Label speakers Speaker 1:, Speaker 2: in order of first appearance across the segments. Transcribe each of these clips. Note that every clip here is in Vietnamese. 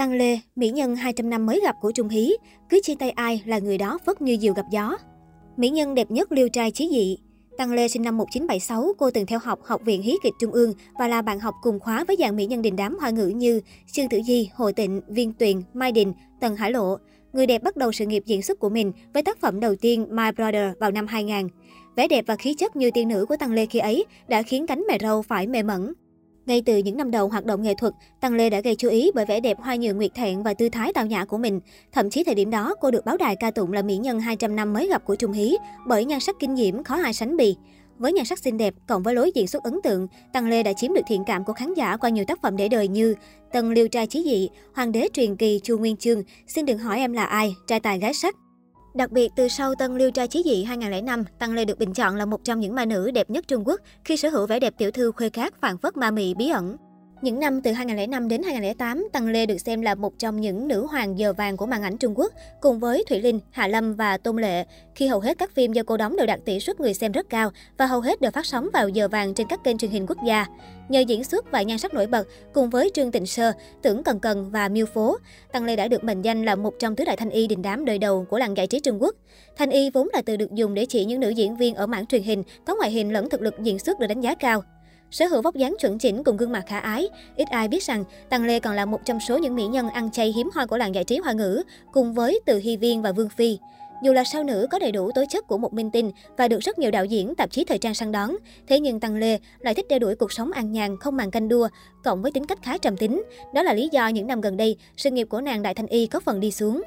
Speaker 1: Tăng Lê, mỹ nhân 200 năm mới gặp của Trung Hí, cứ chia tay ai là người đó phất như diều gặp gió. Mỹ nhân đẹp nhất liêu trai chí dị. Tăng Lê sinh năm 1976, cô từng theo học Học viện Hí kịch Trung ương và là bạn học cùng khóa với dàn mỹ nhân đình đám hoa ngữ như Trương Tử Di, Hồ Tịnh, Viên Tuyền, Mai Đình, Tần Hải Lộ. Người đẹp bắt đầu sự nghiệp diễn xuất của mình với tác phẩm đầu tiên My Brother vào năm 2000. Vẻ đẹp và khí chất như tiên nữ của Tăng Lê khi ấy đã khiến cánh mẹ râu phải mê mẩn. Ngay từ những năm đầu hoạt động nghệ thuật, Tăng Lê đã gây chú ý bởi vẻ đẹp hoa nhường nguyệt thẹn và tư thái tao nhã của mình. Thậm chí thời điểm đó, cô được báo đài ca tụng là mỹ nhân 200 năm mới gặp của Trung Hí bởi nhan sắc kinh diễm khó ai sánh bì. Với nhan sắc xinh đẹp cộng với lối diễn xuất ấn tượng, Tăng Lê đã chiếm được thiện cảm của khán giả qua nhiều tác phẩm để đời như Tần Liêu trai chí dị, Hoàng đế truyền kỳ Chu Nguyên Chương, Xin đừng hỏi em là ai, Trai tài gái sắc. Đặc biệt, từ sau Tân Liêu trai chí dị 2005, Tăng Lê được bình chọn là một trong những ma nữ đẹp nhất Trung Quốc khi sở hữu vẻ đẹp tiểu thư khuê khát phản phất ma mị bí ẩn. Những năm từ 2005 đến 2008, Tăng Lê được xem là một trong những nữ hoàng giờ vàng của màn ảnh Trung Quốc, cùng với Thủy Linh, Hạ Lâm và Tôn Lệ, khi hầu hết các phim do cô đóng đều đạt tỷ suất người xem rất cao và hầu hết đều phát sóng vào giờ vàng trên các kênh truyền hình quốc gia. Nhờ diễn xuất và nhan sắc nổi bật, cùng với Trương Tịnh Sơ, Tưởng Cần Cần và Miêu Phố, Tăng Lê đã được mệnh danh là một trong tứ đại thanh y đình đám đời đầu của làng giải trí Trung Quốc. Thanh y vốn là từ được dùng để chỉ những nữ diễn viên ở mảng truyền hình có ngoại hình lẫn thực lực diễn xuất được đánh giá cao. Sở hữu vóc dáng chuẩn chỉnh cùng gương mặt khả ái, ít ai biết rằng Tăng Lê còn là một trong số những mỹ nhân ăn chay hiếm hoi của làng giải trí hoa ngữ, cùng với Từ Hy Viên và Vương Phi. Dù là sao nữ có đầy đủ tố chất của một minh tinh và được rất nhiều đạo diễn, tạp chí thời trang săn đón, thế nhưng Tăng Lê lại thích đeo đuổi cuộc sống an nhàn, không màng canh đua, cộng với tính cách khá trầm tính. Đó là lý do những năm gần đây, sự nghiệp của nàng Đại Thanh Y có phần đi xuống.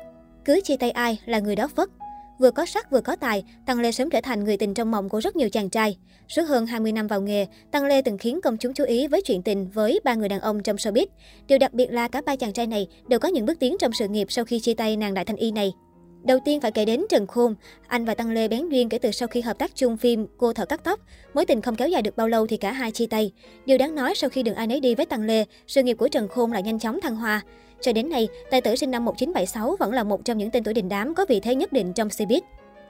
Speaker 1: Cứ chia tay ai là người đó phất. Vừa có sắc vừa có tài, Tăng Lê sớm trở thành người tình trong mộng của rất nhiều chàng trai. Suốt hơn 20 năm vào nghề, Tăng Lê từng khiến công chúng chú ý với chuyện tình với ba người đàn ông trong showbiz. Điều đặc biệt là cả ba chàng trai này đều có những bước tiến trong sự nghiệp sau khi chia tay nàng đại thanh y này. Đầu tiên phải kể đến Trần Khôn. Anh và Tăng Lê bén duyên kể từ sau khi hợp tác chung phim Cô thợ cắt tóc. Mối tình không kéo dài được bao lâu thì cả hai chia tay. Điều đáng nói sau khi đường ai nấy đi với Tăng Lê, sự nghiệp của Trần Khôn lại nhanh chóng thăng hoa. Cho đến nay, tài tử sinh năm 1976 vẫn là một trong những tên tuổi đình đám có vị thế nhất định trong showbiz.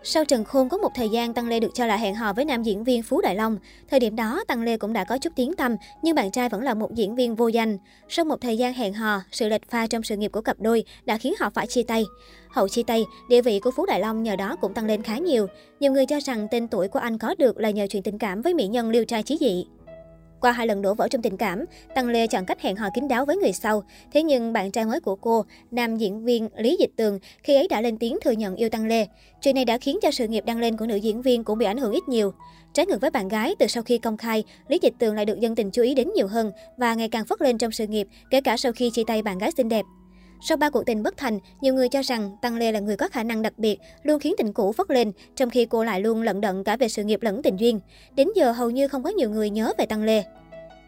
Speaker 1: Sau Trần Khôn có một thời gian, Tăng Lê được cho là hẹn hò với nam diễn viên Phú Đại Long. Thời điểm đó, Tăng Lê cũng đã có chút tiếng tăm, nhưng bạn trai vẫn là một diễn viên vô danh. Sau một thời gian hẹn hò, sự lệch pha trong sự nghiệp của cặp đôi đã khiến họ phải chia tay. Hậu chia tay, địa vị của Phú Đại Long nhờ đó cũng tăng lên khá nhiều. Nhiều người cho rằng tên tuổi của anh có được là nhờ chuyện tình cảm với mỹ nhân liêu trai chí dị. Qua hai lần đổ vỡ trong tình cảm, Tăng Lê chọn cách hẹn hò kín đáo với người sau. Thế nhưng bạn trai mới của cô, nam diễn viên Lý Dịch Tường, khi ấy đã lên tiếng thừa nhận yêu Tăng Lê. Chuyện này đã khiến cho sự nghiệp đăng lên của nữ diễn viên cũng bị ảnh hưởng ít nhiều. Trái ngược với bạn gái, từ sau khi công khai, Lý Dịch Tường lại được dân tình chú ý đến nhiều hơn và ngày càng phất lên trong sự nghiệp, kể cả sau khi chia tay bạn gái xinh đẹp. Sau ba cuộc tình bất thành, nhiều người cho rằng Tăng Lê là người có khả năng đặc biệt, luôn khiến tình cũ phất lên, trong khi cô lại luôn lận đận cả về sự nghiệp lẫn tình duyên. Đến giờ hầu như không có nhiều người nhớ về Tăng Lê.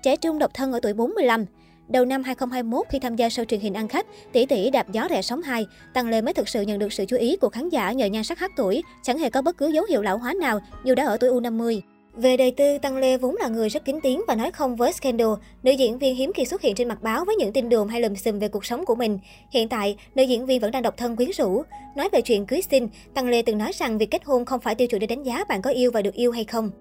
Speaker 1: Trẻ trung độc thân ở tuổi 45, Đầu năm 2021 khi tham gia show truyền hình ăn khách, tỷ tỷ đạp gió rẻ sóng 2, Tăng Lê mới thực sự nhận được sự chú ý của khán giả nhờ nhan sắc hát tuổi, chẳng hề có bất cứ dấu hiệu lão hóa nào dù đã ở tuổi U50. Về đời tư, Tăng Lê vốn là người rất kín tiếng và nói không với scandal. Nữ diễn viên hiếm khi xuất hiện trên mặt báo với những tin đồn hay lùm xùm về cuộc sống của mình. Hiện tại, nữ diễn viên vẫn đang độc thân quyến rũ. Nói về chuyện cưới xin, Tăng Lê từng nói rằng việc kết hôn không phải tiêu chuẩn để đánh giá bạn có yêu và được yêu hay không.